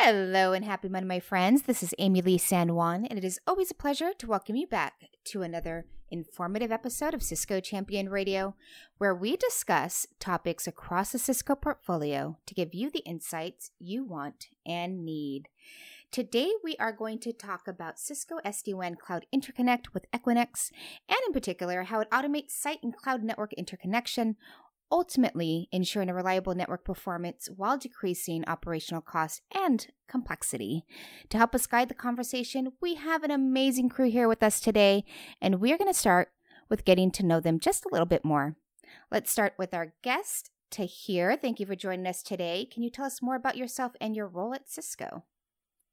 Hello and happy Monday, my friends. This is Amilee San Juan, and it is always a pleasure to welcome you back to another informative episode of Cisco Champion Radio, where we discuss topics across the Cisco portfolio to give you the insights you want and need. Today, we are going to talk about Cisco SD-WAN Cloud Interconnect with Equinix, and in particular, how it automates site and cloud network interconnection, ultimately ensuring a reliable network performance while decreasing operational costs and complexity. To help us guide the conversation, we have an amazing crew here with us today, and we're going to start with getting to know them just a little bit more. Let's start with our guest, Tahir. Thank you for joining us today. Can you tell us more about yourself and your role at Cisco?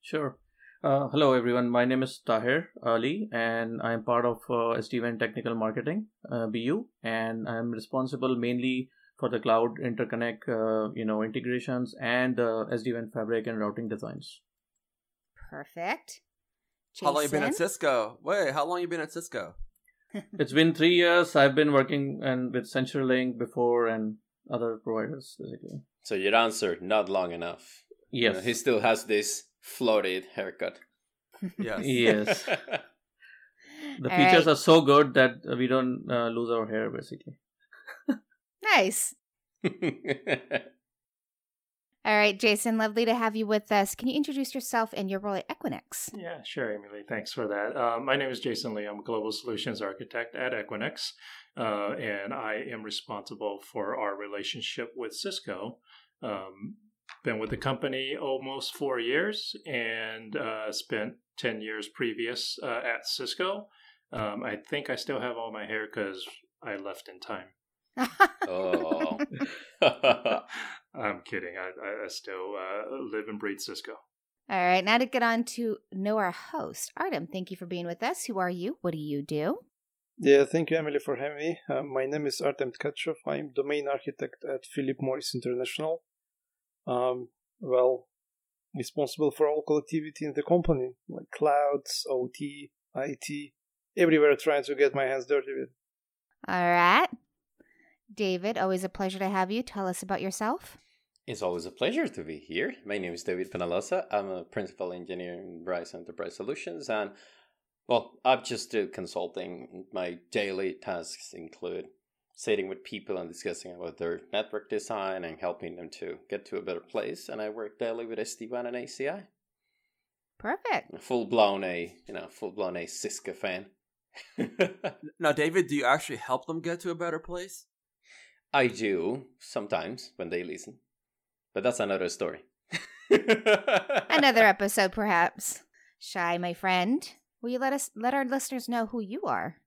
Sure. Uh, hello, everyone. My name is Tahir Ali, and I'm part of uh, SD-WAN Technical Marketing uh, BU, and I'm responsible mainly for the cloud interconnect, uh, you know, integrations and the SD-WAN fabric and routing designs. Perfect. How long you been at Cisco? Wait, how long you been at Cisco? it's been three years. I've been working and with CenturyLink before and other providers, basically. So your answer, not long enough. You know, Yes. he still has this floated haircut. Yes. Yes. The All features right. are so good that we don't uh, lose our hair, basically. Nice. All right, Jason, lovely to have you with us. Can you introduce yourself and your role at Equinix? Yeah, sure, Emily. Thanks for that. Uh, my name is Jason Lee. I'm a Global Solutions Architect at Equinix, uh, and I am responsible for our relationship with Cisco. Um, been with the company almost four years and uh, spent 10 years previous uh, at Cisco. Um, I think I still have all my hair because I left in time. oh. I'm kidding. I, I, I still uh, live and breathe Cisco. All right, now to get on to know our host. Artem, thank you for being with us. Who are you? What do you do? Yeah, thank you, Emily, for having me. Uh, my name is Artem Tkachov. I'm domain architect at Philip Morris International. Um, well, responsible for all connectivity in the company, like clouds, OT, IT, everywhere trying to get my hands dirty with. All right. David, always a pleasure to have you. Tell us about yourself. It's always a pleasure to be here. My name is David Peñaloza. I'm a principal engineer in Verizon Enterprise Solutions, and well, I'm just do consulting. My daily tasks include sitting with people and discussing about their network design and helping them to get to a better place. And I work daily with SD-WAN and ACI. Perfect. Full blown a you know full blown a Cisco fan. Now, David, do you actually help them get to a better place? I do sometimes when they listen, but that's another story. Another episode, perhaps. Shai, my friend, will you let us let our listeners know who you are?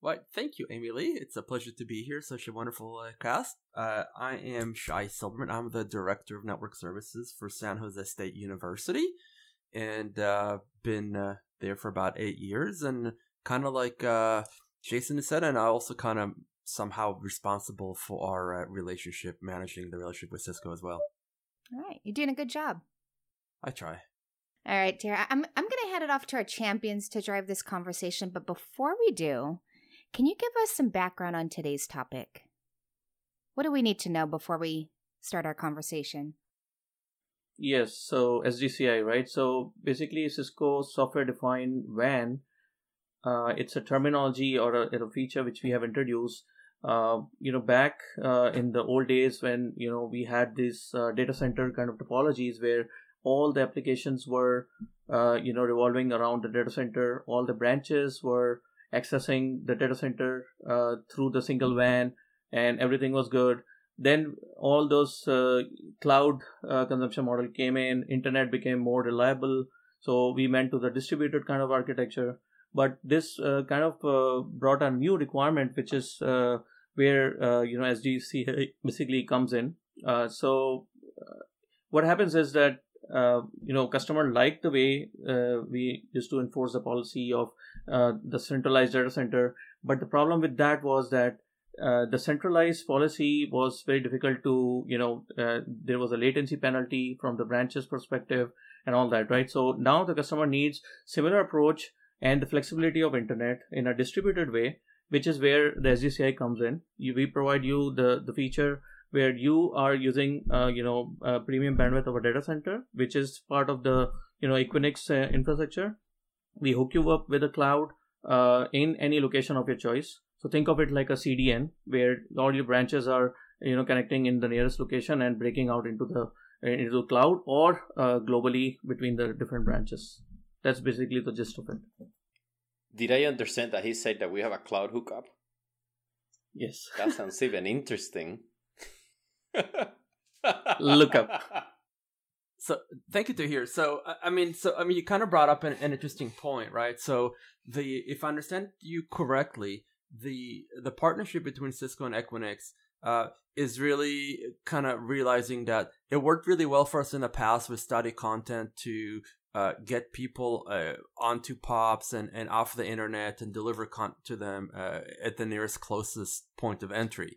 Why, thank you, Amilee. It's a pleasure to be here. Such a wonderful uh, cast. Uh, I am Shai Silberman. I'm the Director of Network Services for San Jose State University and uh, been uh, there for about eight years. And kind of like uh, Jason has said, and I also kind of somehow responsible for our uh, relationship, managing the relationship with Cisco as well. All right, you're doing a good job. I try. All right, Tahir, I'm I'm going to hand it off to our champions to drive this conversation. But before we do, can you give us some background on today's topic? What do we need to know before we start our conversation? Yes, so SDCI, right? So basically, Cisco software defined WAN. Uh, it's a terminology or a, a feature which we have introduced. Uh, you know, back uh, in the old days when you know we had these uh, data center kind of topologies where all the applications were, uh, you know, revolving around the data center. All the branches were accessing the data center uh, through the single WAN, and everything was good. Then all those uh, cloud uh, consumption model came in internet became more reliable. So we went to the distributed kind of architecture. But this uh, kind of uh, brought a new requirement, which is uh, where you know SDCI basically comes in. So what happens is that you know customer liked the way we used to enforce the policy of the centralized data center, but the problem with that was that uh, the centralized policy was very difficult to you know uh, there was a latency penalty from the branches perspective and all that right? So now the customer needs similar approach and the flexibility of internet in a distributed way which is where the SDCI comes in. You, we provide you the the feature where you are using uh, you know premium bandwidth of a data center which is part of the you know equinix uh, infrastructure we hook you up with a cloud uh, in any location of your choice so think of it like a CDN where all your branches are you know connecting in the nearest location and breaking out into the into the cloud or uh, globally between the different branches. That's basically the gist of it. Did I understand that he said that we have a cloud hookup? Yes. That sounds even interesting. Look up. So thank you Tahir. So I mean, so I mean, you kind of brought up an, an interesting point, right? So the if I understand you correctly, the the partnership between Cisco and Equinix uh, is really kind of realizing that it worked really well for us in the past with study content to uh, get people uh, onto pops and, and off the internet and deliver content to them uh, at the nearest closest point of entry.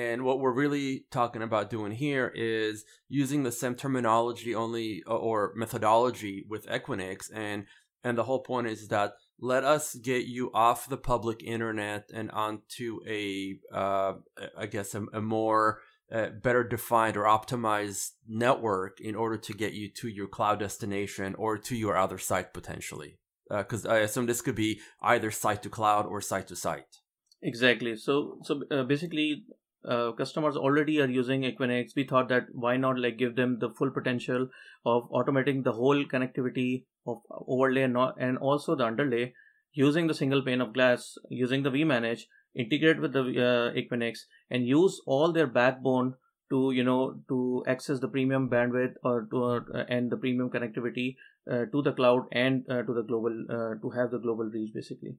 And what we're really talking about doing here is using the same terminology only or methodology with Equinix. And, and the whole point is that let us get you off the public internet and onto a, uh, I guess, a, a more uh, better defined or optimized network in order to get you to your cloud destination or to your other site potentially. Because uh, I assume this could be either site to cloud or site to site. Exactly. So, so uh, basically, uh, customers already are using Equinix. We thought that why not like give them the full potential of automating the whole connectivity of overlay and, not, and also the underlay using the single pane of glass, using the vManage, integrate with the uh, Equinix, and use all their backbone to you know to access the premium bandwidth or to uh, and the premium connectivity uh, to the cloud and uh, to the global uh, to have the global reach basically.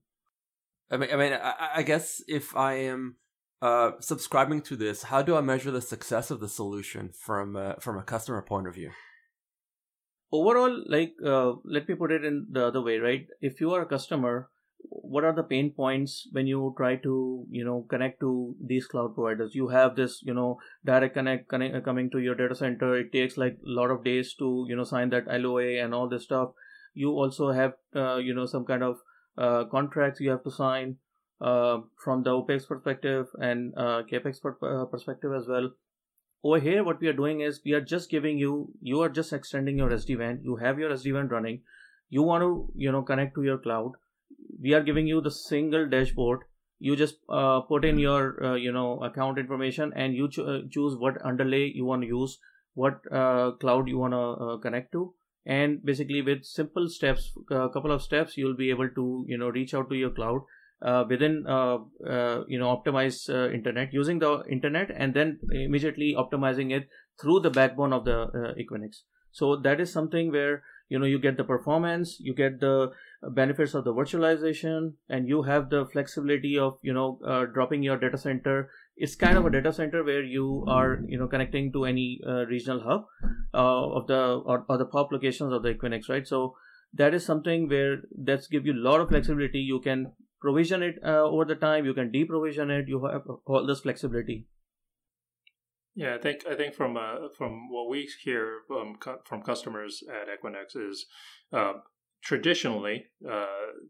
I mean, I mean, I, I guess if I am uh, subscribing to this, how do I measure the success of the solution from uh, from a customer point of view? Overall, like uh, let me put it in the other way, right? If you are a customer, what are the pain points when you try to you know connect to these cloud providers? You have this you know direct connect, connect uh, coming to your data center. It takes like a lot of days to you know sign that LOA and all this stuff. You also have uh, you know some kind of contracts you have to sign from the OPEX perspective and uh, CAPEX per- uh, perspective as well. Over here, what we are doing is we are just giving you, you are just extending your SD WAN. You have your SD WAN running. You want to, you know, connect to your cloud. We are giving you the single dashboard. You just uh, put in your, uh, you know, account information and you cho- uh, choose what underlay you want to use, what cloud you want to connect to and basically with simple steps a couple of steps you'll be able to you know reach out to your cloud uh, within uh, uh, you know optimize uh, internet using the internet and then immediately optimizing it through the backbone of the uh, equinix. So that is something where you know you get the performance you get the benefits of the virtualization and you have the flexibility of you know uh, dropping your data center. It's kind of a data center where you are you know connecting to any regional hub of the or, or the pop locations of the equinix right? So that is something where that's give you a lot of flexibility. You can provision it uh, over the time you can deprovision it you have all this flexibility. Yeah i think i think from uh, from what we hear um, cu- from customers at equinix is uh, traditionally uh,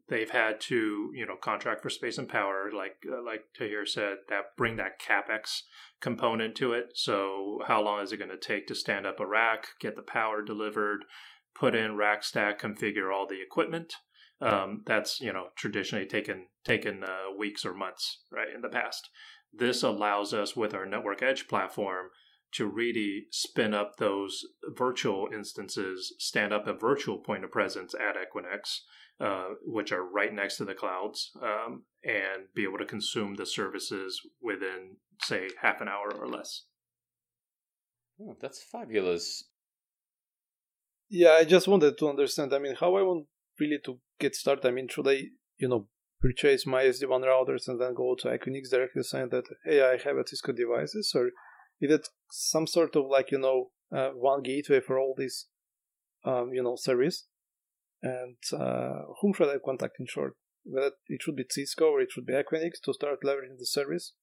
they've had to you know contract for space and power like uh, like tahir said that bring that capex component to it. So how long is it going to take to stand up a rack get the power delivered put in rack stack configure all the equipment um, that's you know traditionally taken taken uh, weeks or months right in the past. This allows us with our network edge platform to really spin up those virtual instances, stand up a virtual point of presence at Equinix, uh, which are right next to the clouds, um, and be able to consume the services within, say, half an hour or less. Oh, that's fabulous. Yeah, I just wanted to understand. I mean, how I want really to get started? I mean, should I you know, purchase my SD-WAN routers and then go to Equinix directly saying that, hey, I have a Cisco devices, or is it some sort of like, you know, uh, one gateway for all these, um, you know, service? And uh, whom should I contact in short? Whether it should be Cisco or it should be Equinix to start leveraging the service?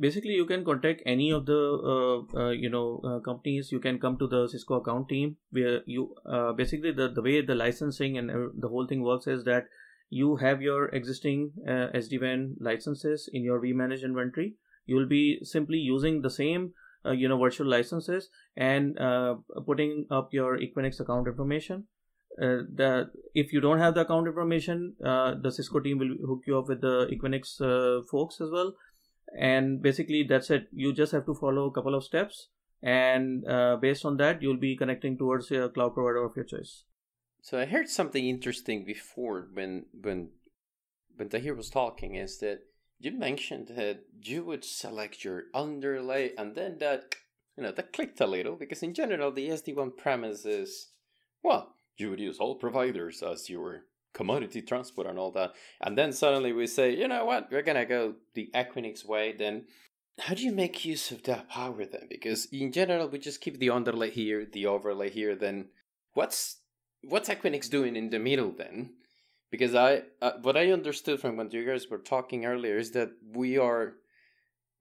Basically you can contact any of the uh, uh, you know uh, companies. You can come to the cisco account team where you uh, basically the, the way the licensing and uh, the whole thing works is that you have your existing uh, sd-wan licenses in your vmanage inventory. You'll be simply using the same you know virtual licenses and putting up your equinix account information. Uh, the if you don't have the account information, uh, the Cisco team will hook you up with the Equinix uh, folks as well, and basically that's it. You just have to follow a couple of steps. And uh, based on that you'll be connecting towards a cloud provider of your choice. So i heard something interesting before when when when tahir was talking is that you mentioned that you would select your underlay and then that you know that clicked a little because in general the sd-wan premise is well you would use all providers as your commodity transport and all that. And then suddenly we say, you know what, we're gonna go the Equinix way. Then how do you make use of that power then? Because in general, we just keep the underlay here, the overlay here. Then what's what's Equinix doing in the middle then? Because I uh, what I understood from what you guys were talking earlier is that we are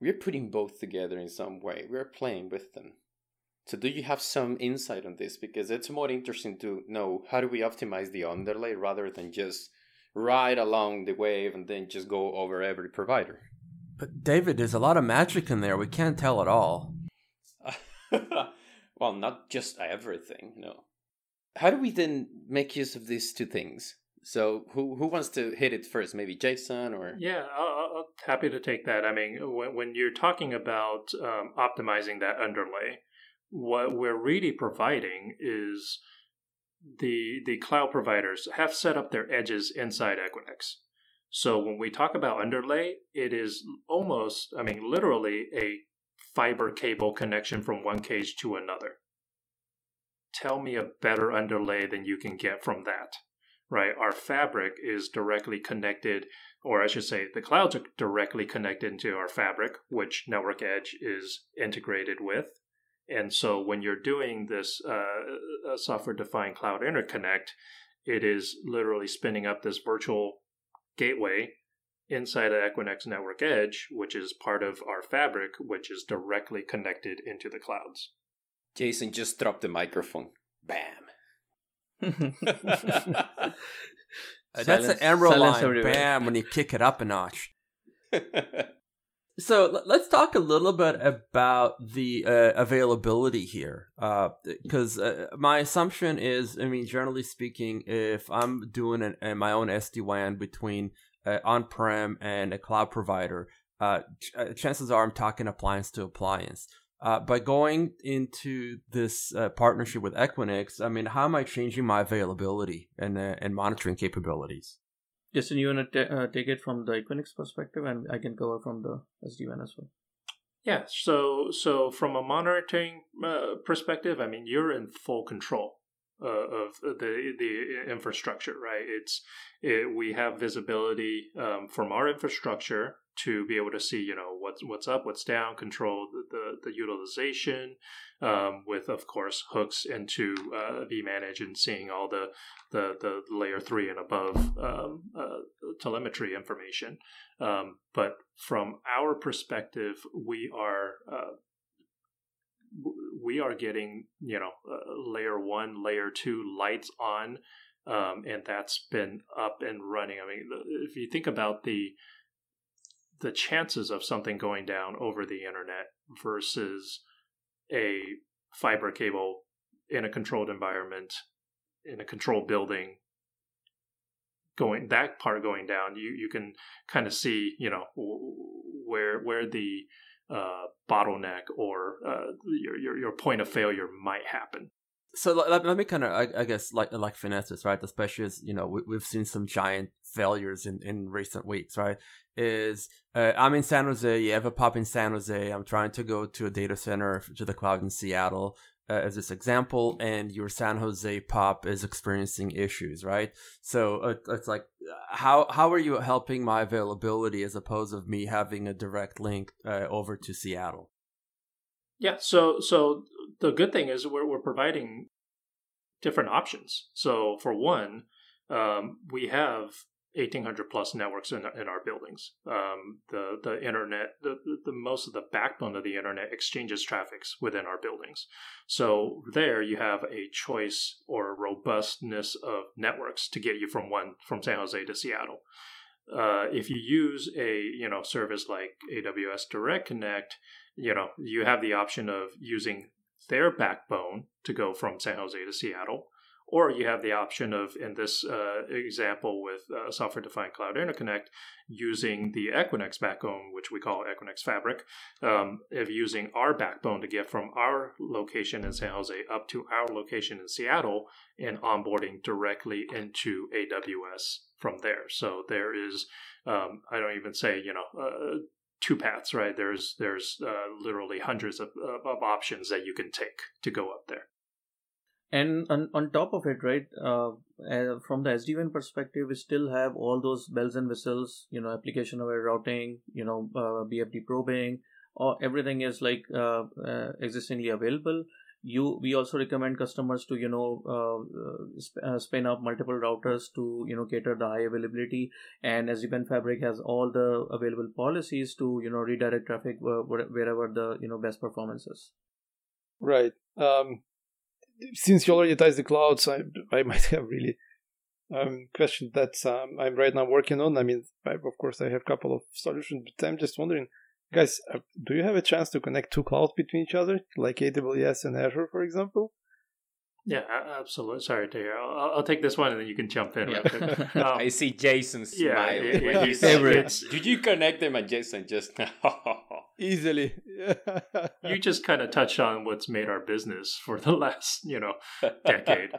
we're putting both together in some way. We're playing with them. So do you have some insight on this? Because it's more interesting to know how do we optimize the underlay rather than just ride along the wave and then just go over every provider. But David, there's a lot of magic in there. We can't tell it all. well, not just everything, no. How do we then make use of these two things? So who who wants to hit it first? Maybe Jason or yeah, I'll, I'll happy to take that. I mean, when when you're talking about um, optimizing that underlay, what we're really providing is the the cloud providers have set up their edges inside Equinix. So when we talk about underlay, it is almost, I mean, literally a fiber cable connection from one cage to another. Tell me a better underlay than you can get from that, right? Our fabric is directly connected, or I should say, the clouds are directly connected into our fabric, which Network Edge is integrated with. And so when you're doing this uh, software defined cloud interconnect, it is literally spinning up this virtual gateway inside of Equinix Network Edge, which is part of our fabric, which is directly connected into the clouds. Jason just dropped the microphone. Bam. That's an Emeril line. Bam, when you kick it up a notch. So let's talk a little bit about the uh, availability here, because uh, uh, my assumption is, I mean, generally speaking, if I'm doing an, an my own SD WAN between uh, on-prem and a cloud provider, uh, ch- uh, chances are I'm talking appliance to appliance. by going into this partnership with Equinix, I mean, how am I changing my availability and and monitoring capabilities? Justin, you want to t- uh, take it from the Equinix perspective, and I can cover from the SD-WAN as well. Yeah. So, so from a monitoring uh, perspective, I mean, you're in full control uh, of the the infrastructure, right? It's it, we have visibility um, from our infrastructure to be able to see, you know, what's what's up, what's down, control the the, the utilization, um, with of course hooks into uh, vManage and seeing all the the, the layer three and above um, uh, telemetry information. Um, but from our perspective, we are uh, we are getting you know uh, layer one, layer two lights on, um, and that's been up and running. I mean, if you think about the the chances of something going down over the internet versus a fiber cable in a controlled environment in a controlled building going that part going down you you can kind of see you know where where the uh, bottleneck or uh, your, your your point of failure might happen. So let, let me kind of I, I, guess like like finesses right? Especially as you know we, have seen some giant failures in in recent weeks right is uh, i'm in san jose you have a pop in san jose i'm trying to go to a data center to the cloud in seattle uh, as this example, and your San Jose pop is experiencing issues, right? So uh, it's like, how how are you helping my availability as opposed of me having a direct link uh, over to Seattle? Yeah. So so the good thing is we're we're providing different options. So for one, um, we have 1800 plus networks in, in our buildings. Um, the the internet, the, the most of the backbone of the internet exchanges traffics within our buildings. So there you have a choice or robustness of networks to get you from one from San Jose to Seattle. Uh, if you use a you know service like AWS Direct Connect, you know you have the option of using their backbone to go from San Jose to Seattle or you have the option of, in this uh, example with uh, software defined cloud interconnect, using the Equinix backbone, which we call Equinix Fabric, um, of using our backbone to get from our location in San Jose up to our location in Seattle and onboarding directly into AWS from there. So there is, um, I don't even say, you know, uh, two paths, right? There's there's uh, literally hundreds of, of options that you can take to go up there and on, on top of it right uh, uh, from the sd-wan perspective we still have all those bells and whistles you know application aware routing you know uh, bfd probing or everything is like uh, uh, existingly available. You we also recommend customers to you know uh, sp- uh, spin up multiple routers to you know cater the high availability. And sdwan fabric has all the available policies to you know redirect traffic wherever the you know best performance is. Right. Um since you already touched the clouds, I, I might have really um, question that um, I'm right now working on. I mean, I, of course, I have a couple of solutions, but I'm just wondering, guys, uh, do you have a chance to connect two clouds between each other, like AWS and Azure, for example? Yeah, absolutely. Sorry Tahir. I'll, I'll, take this one, and then you can jump in. Yeah. Um, I see Jason smiling yeah, when you say Did you connect them? And Jason just easily. you just kind of touched on what's made our business for the last, you know, decade.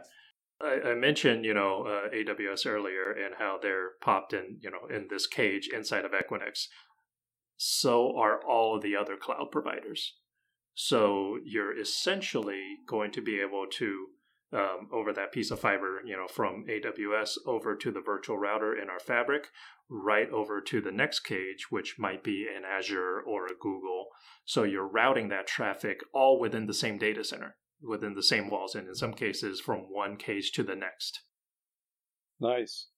I, I, mentioned, you know, uh, AWS earlier and how they're popped in, you know, in this cage inside of Equinix. So are all of the other cloud providers. So you're essentially going to be able to um, over that piece of fiber, you know, from AWS over to the virtual router in our fabric, right over to the next cage, which might be an Azure or a Google. So you're routing that traffic all within the same data center, within the same walls, and in some cases from one cage to the next. Nice.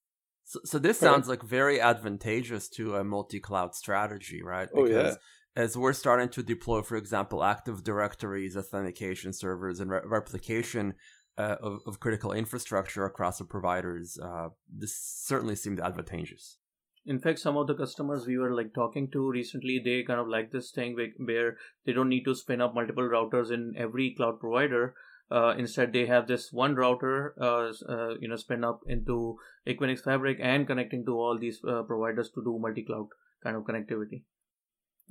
So, so this sounds like very advantageous to a multi-cloud strategy, right? Because oh, yeah as we're starting to deploy, for example, Active Directories, authentication servers, and re- replication uh, of, of, critical infrastructure across the providers, uh, this certainly seemed advantageous. In fact, some of the customers we were like talking to recently, they kind of like this thing where they don't need to spin up multiple routers in every cloud provider. Uh, instead, they have this one router, uh, uh, you know, spin up into Equinix Fabric and connecting to all these uh, providers to do multi-cloud kind of connectivity.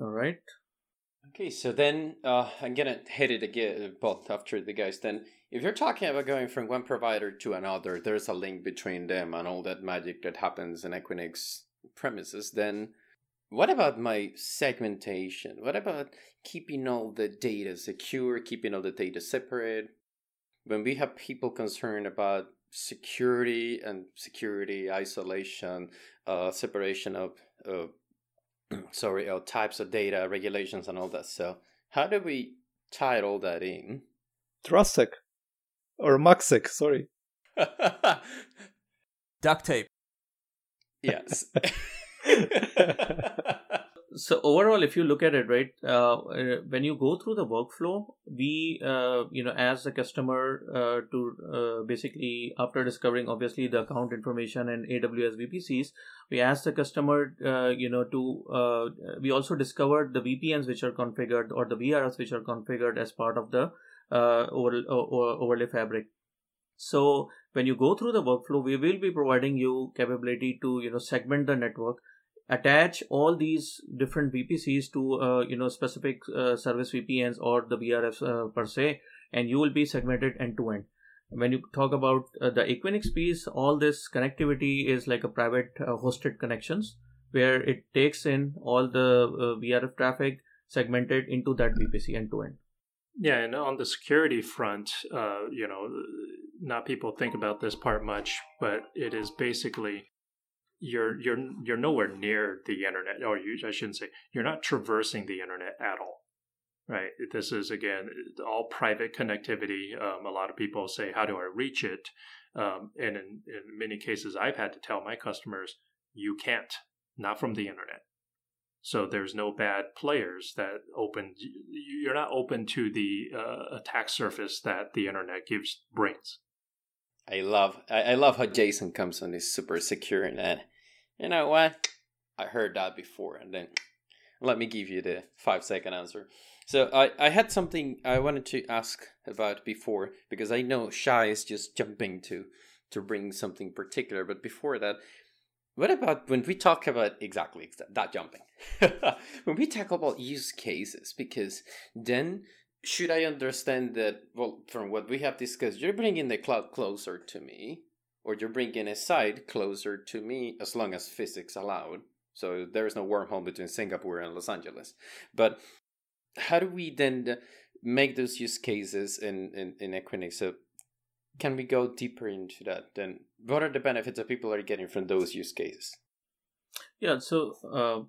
All right. Okay, so then uh, I'm gonna hit it again, both after the guys. Then, if you're talking about going from one provider to another, there's a link between them and all that magic that happens in Equinix premises. Then, what about my segmentation? What about keeping all the data secure, keeping all the data separate? When we have people concerned about security and security isolation, uh, separation of uh, sorry, uh, types of data, regulations, and all that. So, how do we tie all that in? TrustSec or MACsec, sorry. Duct tape. Yes. so overall if you look at it right uh, uh, when you go through the workflow we uh, you know as the customer uh, to uh, basically after discovering obviously the account information and aws vpcs we ask the customer uh, you know to we also discovered the vpns which are configured or the vrfs which are configured as part of the over, overlay fabric so when you go through the workflow we will be providing you capability to you know segment the network attach all these different VPCs to uh, you know specific uh, service VPNs or the VRFs uh, per se, and you will be segmented end to end. When you talk about uh, the Equinix piece, all this connectivity is like a private uh, hosted connections where it takes in all the uh, VRF traffic segmented into that VPC end to end. Yeah, and on the security front, uh, you know, not people think about this part much, but it is basically you're you're you're nowhere near the internet, or you, I shouldn't say you're not traversing the internet at all. Right. This is again all private connectivity. Um, a lot of people say, "How do I reach it?" Um, and in, in many cases, I've had to tell my customers, "You can't, not from the internet." So there's no bad players that open. You're not open to the uh, attack surface that the internet gives brings. I love I, I love how Jason comes on this super secure net. You know what? I heard that before, and then let me give you the five second answer. So I, I had something I wanted to ask about before because I know Shai is just jumping to to bring something particular, but before that, what about when we talk about exactly that jumping? when we talk about use cases, because then should I understand that, well, from what we have discussed, you're bringing the cloud closer to me, or you're bringing a site closer to me as long as physics allowed. So there is no wormhole between Singapore and Los Angeles. But how do we then make those use cases in, in, in Equinix so can we go deeper into that then what are the benefits that people are getting from those use cases yeah so uh,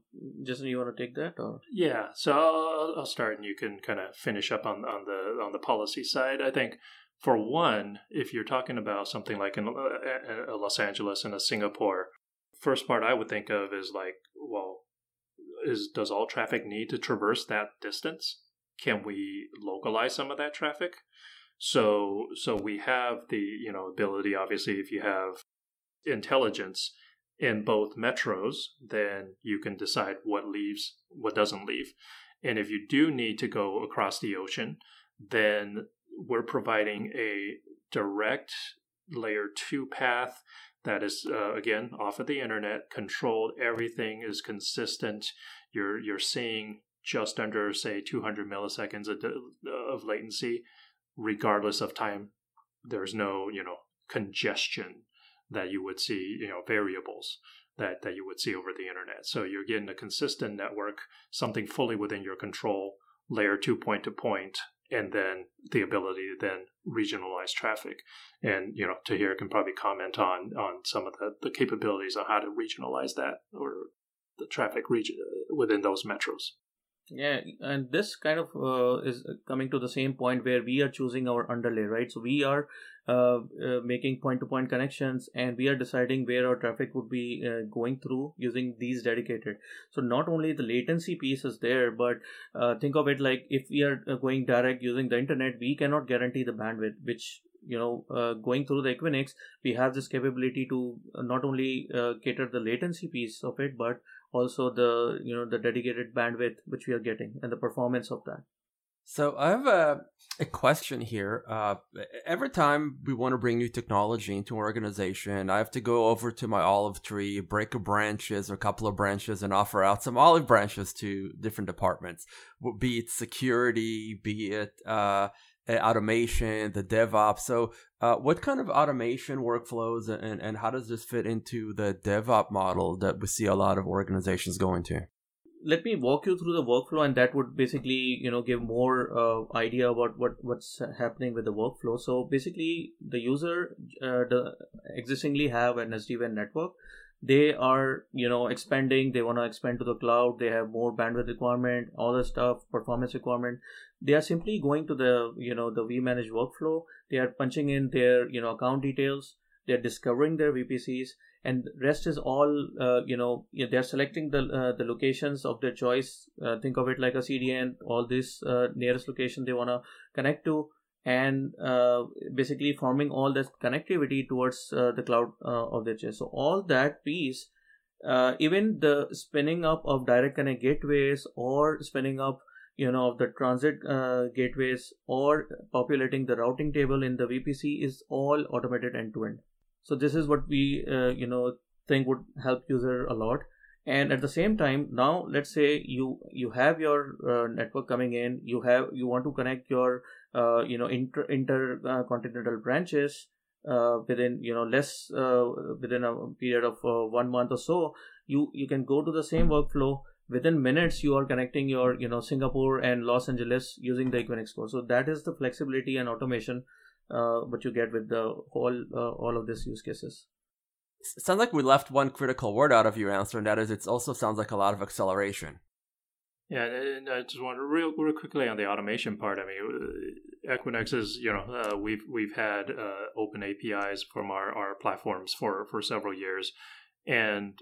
jason you want to take that or? Yeah so i'll, I'll start and you can kind of finish up on, on the on the policy side. I think for one if you're talking about something like in uh, los angeles and a singapore first part i would think of is like well is does all traffic need to traverse that distance? Can we localize some of that traffic? So so we have the you know ability obviously if you have intelligence in both metros, then you can decide what leaves, what doesn't leave. And if you do need to go across the ocean, then we're providing a direct layer two path that is uh, again off of the internet, controlled. Everything is consistent. You're you're seeing just under say 200 milliseconds of, of latency regardless of time. There's no, you know, congestion that you would see, you know, variables that, that you would see over the internet. So you're getting a consistent network, something fully within your control, layer two point to point, and then the ability to then regionalize traffic. And, you know, Tahir can probably comment on on some of the, the capabilities on how to regionalize that or the traffic region within those metros. Yeah, and this kind of uh, is coming to the same point where we are choosing our underlay, right? So we are uh, uh, making point-to-point connections, and we are deciding where our traffic would be uh, going through using these dedicated. So not only the latency piece is there, but uh, think of it like if we are uh, going direct using the internet, we cannot guarantee the bandwidth, which you know uh, going through the equinix we have this capability to not only cater the latency piece of it but also the you know the dedicated bandwidth which we are getting and the performance of that so i have a, a question here uh, every time we want to bring new technology into an organization i have to go over to my olive tree break a branches or a couple of branches and offer out some olive branches to different departments be it security be it uh, automation the devops so uh, what kind of automation workflows and, and how does this fit into the DevOps model that we see a lot of organizations going to? Let me walk you through the workflow, and that would basically, you know, give more uh, idea about what what's happening with the workflow. So basically, the user uh, the existingly have an SD-WAN network. They are, you know, expanding. They want to expand to the cloud. They have more bandwidth requirement, all the stuff, performance requirement they are simply going to the you know the vmanage workflow they are punching in their you know account details they're discovering their vpcs and rest is all uh, you know they're selecting the uh, the locations of their choice. Uh, think of it like a cdn all this uh, nearest location they want to connect to. And uh, basically forming all this connectivity towards uh, the cloud of their choice. So all that piece even the spinning up of direct connect gateways or spinning up you know of the transit gateways or populating the routing table in the vpc is all automated end to end so this is what we uh, you know think would help user a lot and at the same time now let's say you you have your uh, network coming in you have you want to connect your uh, you know inter intercontinental branches uh, within you know less uh, within a period of one month or so you you can go to the same workflow within minutes you are connecting your you know Singapore and Los Angeles using the Equinix core. So that is the flexibility and automation uh, what you get with the whole uh, all of these use cases. sounds like we left one critical word out of your answer, and that is it also sounds like a lot of acceleration. Yeah, and I just want to real real quickly on the automation part. I mean, uh, Equinix is you know uh, we've we've had uh, open APIs from our, our platforms for for several years, and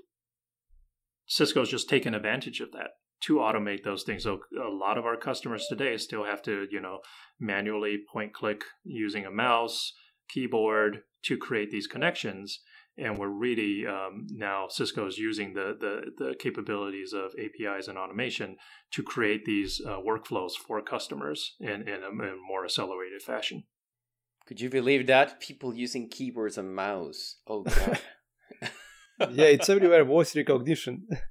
Cisco's just taken advantage of that to automate those things. So a lot of our customers today still have to you know manually point click using a mouse keyboard to create these connections and we're really um, now Cisco is using the, the, the capabilities of APIs and automation to create these uh, workflows for customers in in a, in a, more accelerated fashion. Could you believe that people using keyboards and mouse? Oh god. yeah, it's everywhere. Voice recognition.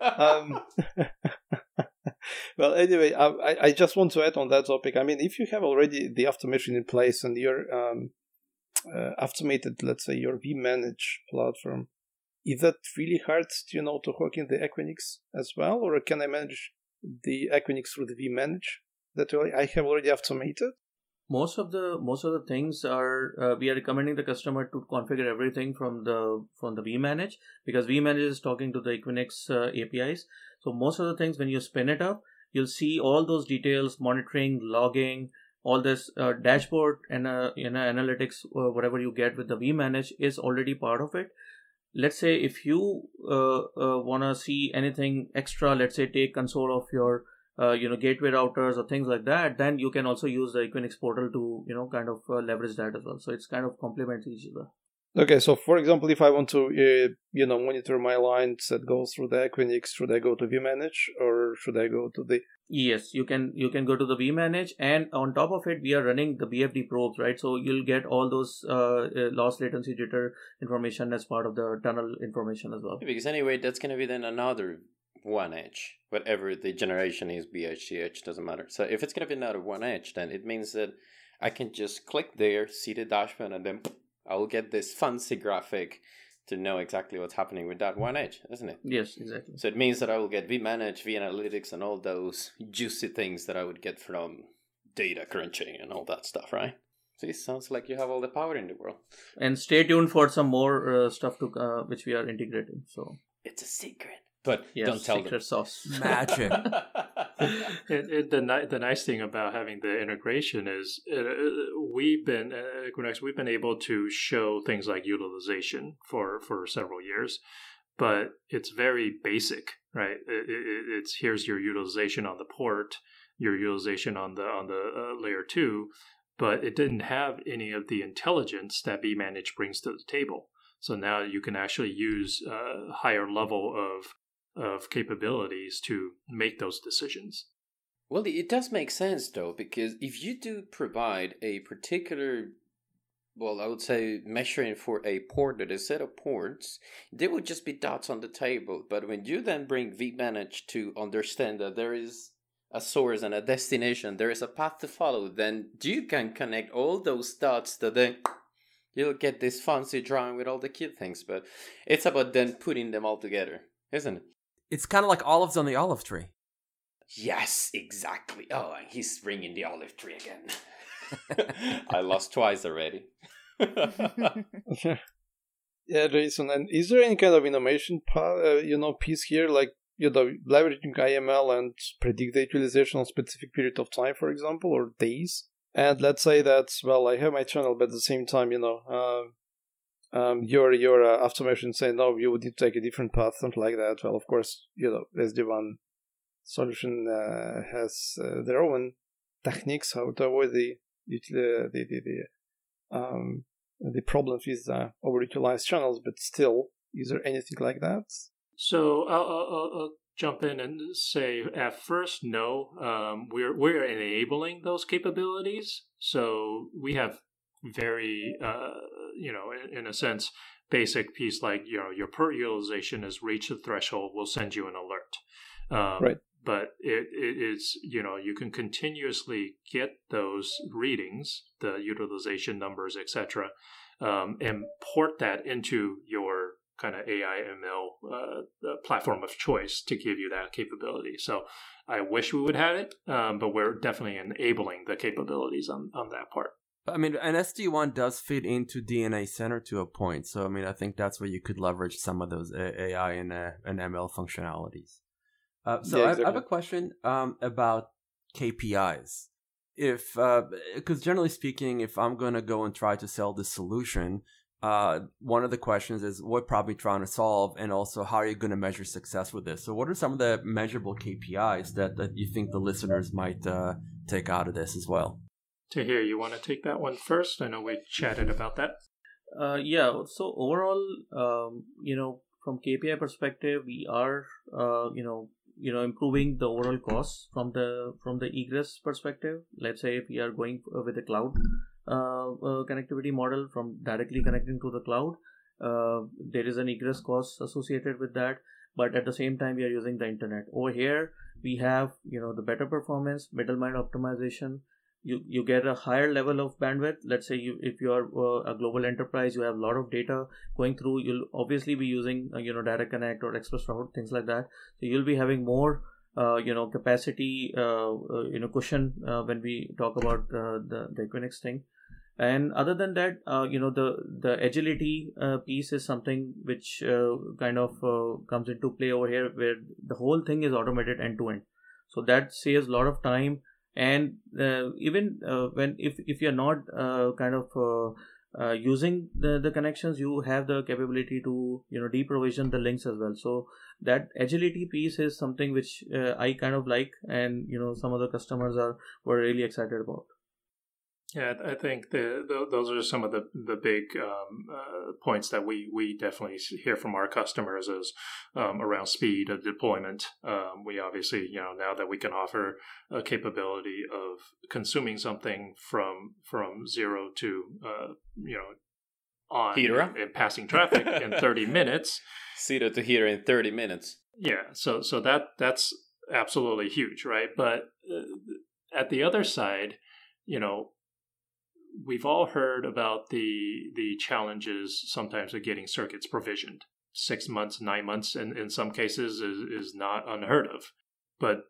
um, well, anyway, I, I just want to add on that topic. I mean, if you have already the automation in place and you're um, uh, automated, let's say, your vManage platform, is that really hard, you know, to hook in the Equinix as well, or can I manage the Equinix through the vManage that I have already automated? Most of the most of the things are uh, we are recommending the customer to configure everything from the from the vManage because vManage is talking to the Equinix uh, APIs. So most of the things when you spin it up, you'll see all those details, monitoring, logging, all this uh, dashboard and uh, you know analytics uh, whatever you get with the vmanage is already part of it let's say if you uh, uh, want to see anything extra let's say take console of your uh, you know gateway routers or things like that then you can also use the equinix portal to you know kind of leverage that as well so it's kind of complements each other Okay, so for example, if I want to, uh, you know, monitor my lines that goes through the Equinix, should I go to vManage or should I go to the? Yes, you can. You can go to the vManage, and on top of it, we are running the BFD probes, right? So you'll get all those uh, uh, loss latency jitter information as part of the tunnel information as well. Because anyway, that's going to be then another WAN edge, whatever the generation is, BHCH doesn't matter. So if it's going to be another WAN edge, then it means that I can just click there, see the dashboard, and then I will get this fancy graphic to know exactly what's happening with that WAN edge, isn't it? Yes, exactly. So it means that I will get vManage, vAnalytics, and all those juicy things that I would get from data crunching and all that stuff, right? See, sounds like you have all the power in the world. And stay tuned for some more uh, stuff to uh, which we are integrating. So it's a secret, but yes, don't tell secret them. sauce. Magic. it, it, the ni- the nice thing about having the integration is uh, we've been uh, Equinix we've been able to show things like utilization for for several years, but it's very basic, right? It, it, it's here's your utilization on the port, your utilization on the on the uh, layer two, but it didn't have any of the intelligence that vManage brings to the table. So now you can actually use a higher level of of capabilities to make those decisions. Well, it does make sense though, because if you do provide a particular, well, I would say measuring for a port a set of ports, there would just be dots on the table. But when you then bring vManage to understand that there is a source and a destination, there is a path to follow, then you can connect all those dots that then you'll get this fancy drawing with all the cute things. But it's about then putting them all together, isn't it? It's kind of like olives on the olive tree. Yes, exactly. Oh, and he's bringing the olive tree again. I lost twice already. yeah, Jason. And is there any kind of innovation, uh, you know, piece here, like you know, leveraging IML and predict the utilization on specific period of time, for example, or days? And let's say that well, I have my channel, but at the same time, you know, uh, um, your your uh, automation say no, you would need to take a different path, something like that. Well, of course, you know, SD-WAN solution uh, has uh, their own techniques how to avoid the the the, the, um the problems with uh, overutilized channels, but still, is there anything like that? So I'll, I'll, I'll jump in and say at first, no. Um, we're we're enabling those capabilities, so we have very uh, you know in, in, a sense basic piece like you know your per utilization has reached the threshold, we'll send you an alert. Um, right but it, it is you know you can continuously get those readings the utilization numbers etc um, and port that into your kind of AI ML uh, platform of choice to give you that capability. So I wish we would have it, um, but we're definitely enabling the capabilities on, on that part. I mean, an SD-WAN does fit into DNA Center to a point. So, I mean, I think that's where you could leverage some of those AI and, uh, and ML functionalities. Uh, so, yeah, exactly. I, have a question um, about KPIs. If, because uh, generally speaking, if I'm going to go and try to sell this solution, uh, one of the questions is what probably trying to solve, and also how are you going to measure success with this? So, what are some of the measurable KPIs that, that you think the listeners might uh, take out of this as well? Tahir, you want to take that one first? I know we chatted about that. Uh, yeah. So overall, um, you know, from KPI perspective, we are, uh, you know, you know, improving the overall costs from the from the egress perspective. Let's say if we are going with a cloud uh, uh, connectivity model from directly connecting to the cloud, uh, there is an egress cost associated with that. But at the same time, we are using the internet. Over here, we have you know the better performance, middle mile optimization you you get a higher level of bandwidth. Let's say you if you are uh, a global enterprise you have a lot of data going through you'll obviously be using uh, you know direct connect or express route things like that. So you'll be having more uh, you know capacity uh, uh you know cushion uh, when we talk about the the equinix thing. And other than that you know the the agility piece is something which kind of comes into play over here where the whole thing is automated end to end so that saves a lot of time and uh, even uh, when if if you're not uh, kind of uh, uh, using the, the connections you have the capability to you know deprovision the links as well. So that agility piece is something which uh, i kind of like and you know some of the customers are were really excited about yeah, I think the, the, those are some of the the big um, uh, points that we we definitely hear from our customers is um, around speed of deployment. Um, we obviously, you know, now that we can offer a capability of consuming something from from zero to uh, you know on heater and passing traffic in 30 minutes. Zero to heater in 30 minutes. Yeah, so so that that's absolutely huge, right? But uh, at the other side, you know, we've all heard about the the challenges sometimes of getting circuits provisioned. Six months, nine months, in, in some cases is, is not unheard of. But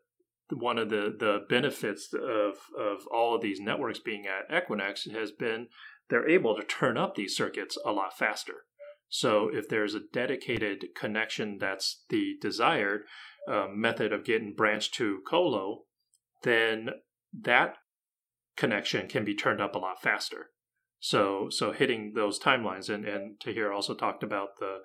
one of the, the benefits of, of all of these networks being at Equinix has been they're able to turn up these circuits a lot faster. So if there's a dedicated connection that's the desired uh, method of getting branch to colo, then that connection can be turned up a lot faster. So so hitting those timelines and and Tahir also talked about the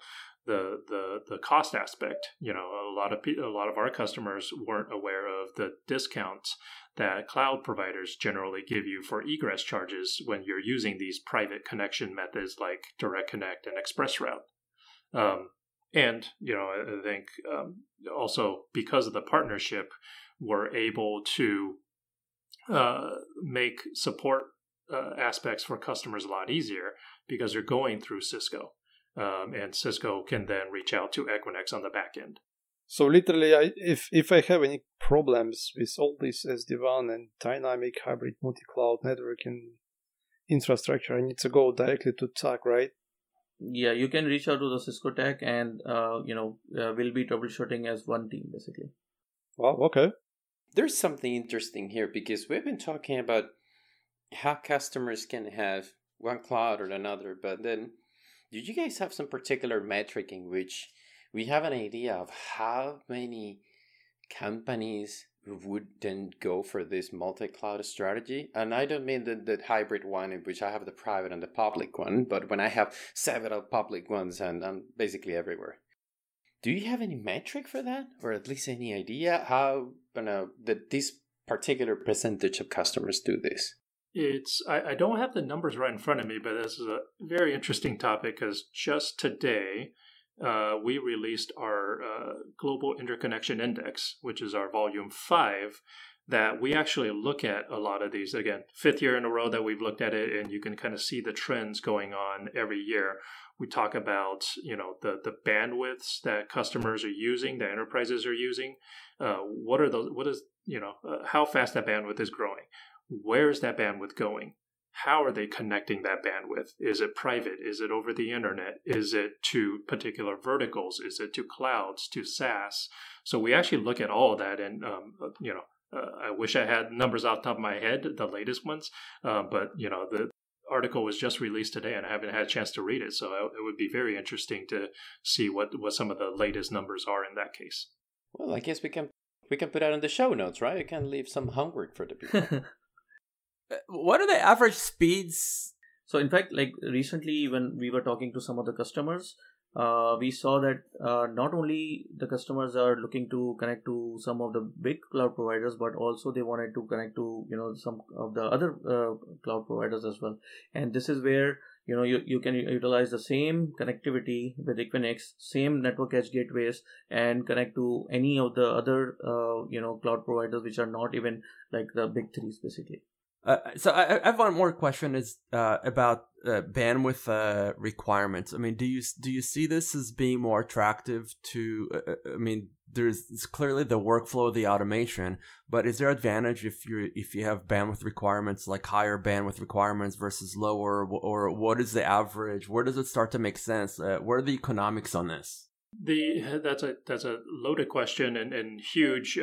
the the the cost aspect. You know, a lot of a lot of our customers weren't aware of the discounts that cloud providers generally give you for egress charges when you're using these private connection methods like Direct Connect and Express Route. Um, and you know, I think um, also because of the partnership, we're able to uh, make support uh, aspects for customers a lot easier because they're going through Cisco. Um, and Cisco can then reach out to Equinix on the back end. So literally, I, if if I have any problems with all this SD-WAN and dynamic hybrid multi-cloud networking infrastructure, I need to go directly to TAC, right? Yeah, you can reach out to the Cisco TAC, and uh, you know uh, we'll be troubleshooting as one team basically. Wow. Okay there's something interesting here because we've been talking about how customers can have one cloud or another, but then do you guys have some particular metric in which we have an idea of how many companies would then go for this multi-cloud strategy? And i don't mean the, the hybrid one in which i have the private and the public one but when i have several public ones and i'm basically everywhere do you have any metric for that, or at least any idea how you know that this particular percentage of customers do this? It's I, I don't have the numbers right in front of me, but this is a very interesting topic because just today uh, we released our uh, Global Interconnection Index, which is our volume five, that we actually look at a lot of these. Again, fifth year in a row that we've looked at it, and you can kind of see the trends going on every year. We talk about you know the the bandwidths that customers are using, that enterprises are using. Uh, what are those? What is you know uh, how fast that bandwidth is growing? Where is that bandwidth going? how are they connecting that bandwidth? Is it private? Is it over the internet? Is it to particular verticals? Is it to clouds, to SaaS? So we actually look at all of that, and um, you know, uh, I wish I had numbers off top of my head, the latest ones, uh, but you know, the article was just released today, and I haven't had a chance to read it. So it would be very interesting to see what what some of the latest numbers are in that case. Well, I guess we can we can put that in the show notes, right? We can leave some homework for the people. Uh, what are the average speeds? So, in fact, like recently, when we were talking to some of the customers, uh, we saw that uh, not only the customers are looking to connect to some of the big cloud providers, but also they wanted to connect to you know some of the other uh, cloud providers as well. And this is where you know you, you can utilize the same connectivity with Equinix, same network edge gateways, and connect to any of the other uh, you know cloud providers which are not even like the big threes, basically. Uh, so I, I, have one more question is uh, about uh, bandwidth uh, requirements. I mean, do you do you see this as being more attractive to? Uh, I mean, there's clearly the workflow, of the automation, but is there advantage if you if you have bandwidth requirements like higher bandwidth requirements versus lower, or what is the average? Where does it start to make sense? where are the economics on this? The that's a that's a loaded question and, and huge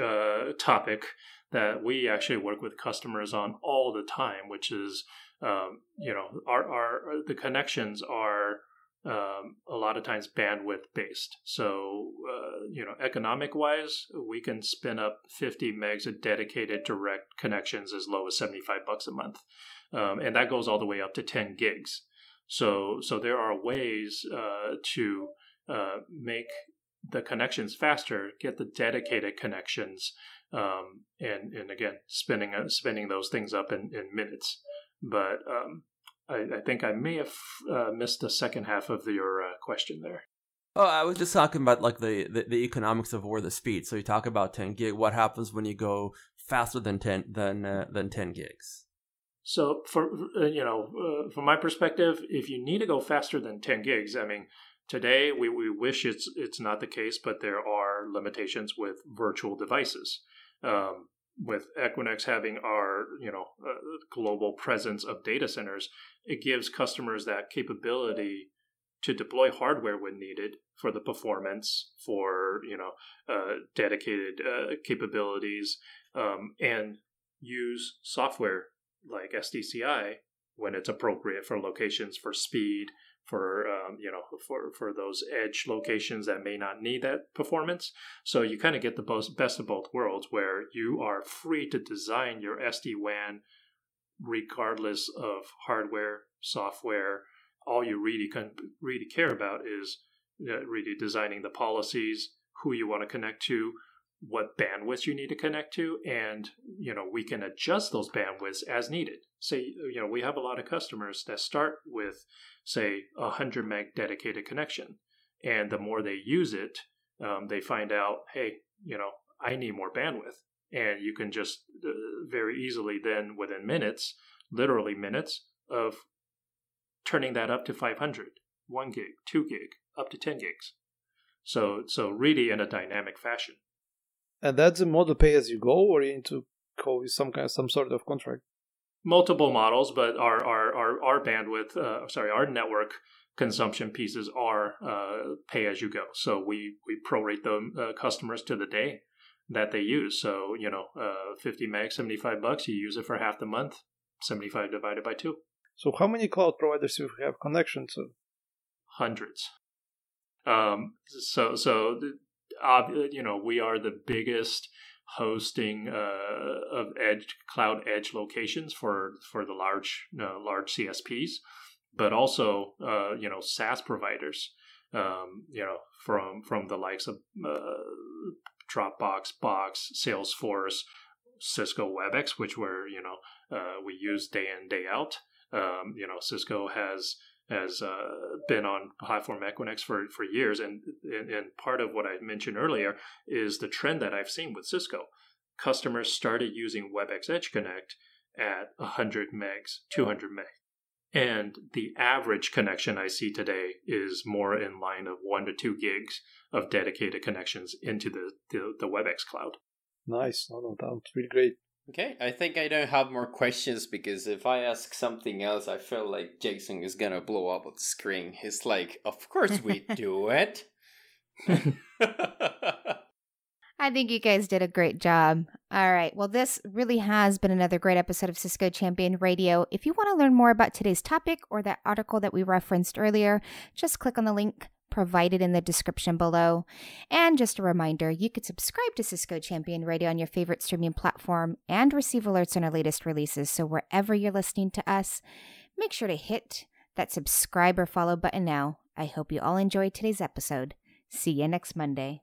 topic that we actually work with customers on all the time, which is, um, you know, our, our the connections are um, a lot of times bandwidth based. So, uh, you know, economic wise, we can spin up 50 megs of dedicated direct connections as low as 75 bucks a month, um, and that goes all the way up to 10 gigs. So, so there are ways uh, to uh, make the connections faster, get the dedicated connections um, and and again spinning uh, spinning those things up in, in minutes. But um, I, I, think I may have uh, missed the second half of your uh, question there. Oh, I was just talking about like the, the, the, economics of or the speed. So you talk about 10 gig. What happens when you go faster than 10 than uh, than 10 gigs? So for uh, you know, uh, from my perspective, if you need to go faster than 10 gigs, I mean, today we, we wish it's it's not the case, but there are limitations with virtual devices um, with Equinix having our you know uh, global presence of data centers, it gives customers that capability to deploy hardware when needed for the performance, for you know uh, dedicated uh, capabilities, um, and use software like SDCI when it's appropriate for locations for speed, for um, you know for for those edge locations that may not need that performance. So you kind of get the best of both worlds, where you are free to design your SD WAN regardless of hardware, software. All you really can really care about is uh, really designing the policies, who you want to connect to, what bandwidths you need to connect to, and you know we can adjust those bandwidths as needed. Say you know we have a lot of customers that start with say, a 100 meg dedicated connection. And the more they use it, um, they find out, hey, you know, I need more bandwidth. And you can just uh, very easily then, within minutes, literally minutes, of turning that up to 500, 1 gig, 2 gig, up to 10 gigs. So, so really in a dynamic fashion. And that's a model pay as you go, or you need to go with some kind, of some sort of contract multiple models, but our our our, our bandwidth, uh, sorry, our network consumption pieces are uh, pay as you go. So we we prorate the uh, customers to the day that they use. So you know, uh, fifty meg, seventy five bucks. You use it for half the month. Seventy five divided by two. So how many cloud providers do you have connection to? Hundreds. Um. So so. You know, we are the biggest hosting uh, of edge cloud edge locations for for the large uh, large CSPs, but also uh, you know SaaS providers. Um, you know from from the likes of uh, Dropbox, Box, Salesforce, Cisco WebEx, which were you know uh, we use day in day out. Um, you know Cisco has has uh, been on platform Equinix for, for years. And, and, and part of what I mentioned earlier is the trend that I've seen with Cisco. Customers started using WebEx Edge Connect at 100 megs, 200 meg. And the average connection I see today is more in line of one to two gigs of dedicated connections into the, the, the WebEx cloud. Nice. No, no, that's really great. Okay, I think I don't have more questions because if I ask something else, I feel like Jason is gonna blow up on the screen. He's like, "Of course we do it." I think you guys did a great job. All right. Well, this really has been another great episode of Cisco Champion Radio. If you want to learn more about today's topic or that article that we referenced earlier, just click on the link provided in the description below. And just a reminder, you could subscribe to Cisco Champion Radio on your favorite streaming platform and receive alerts on our latest releases. So wherever you're listening to us, make sure to hit that subscribe or follow button now. I hope you all enjoyed today's episode. See you next Monday.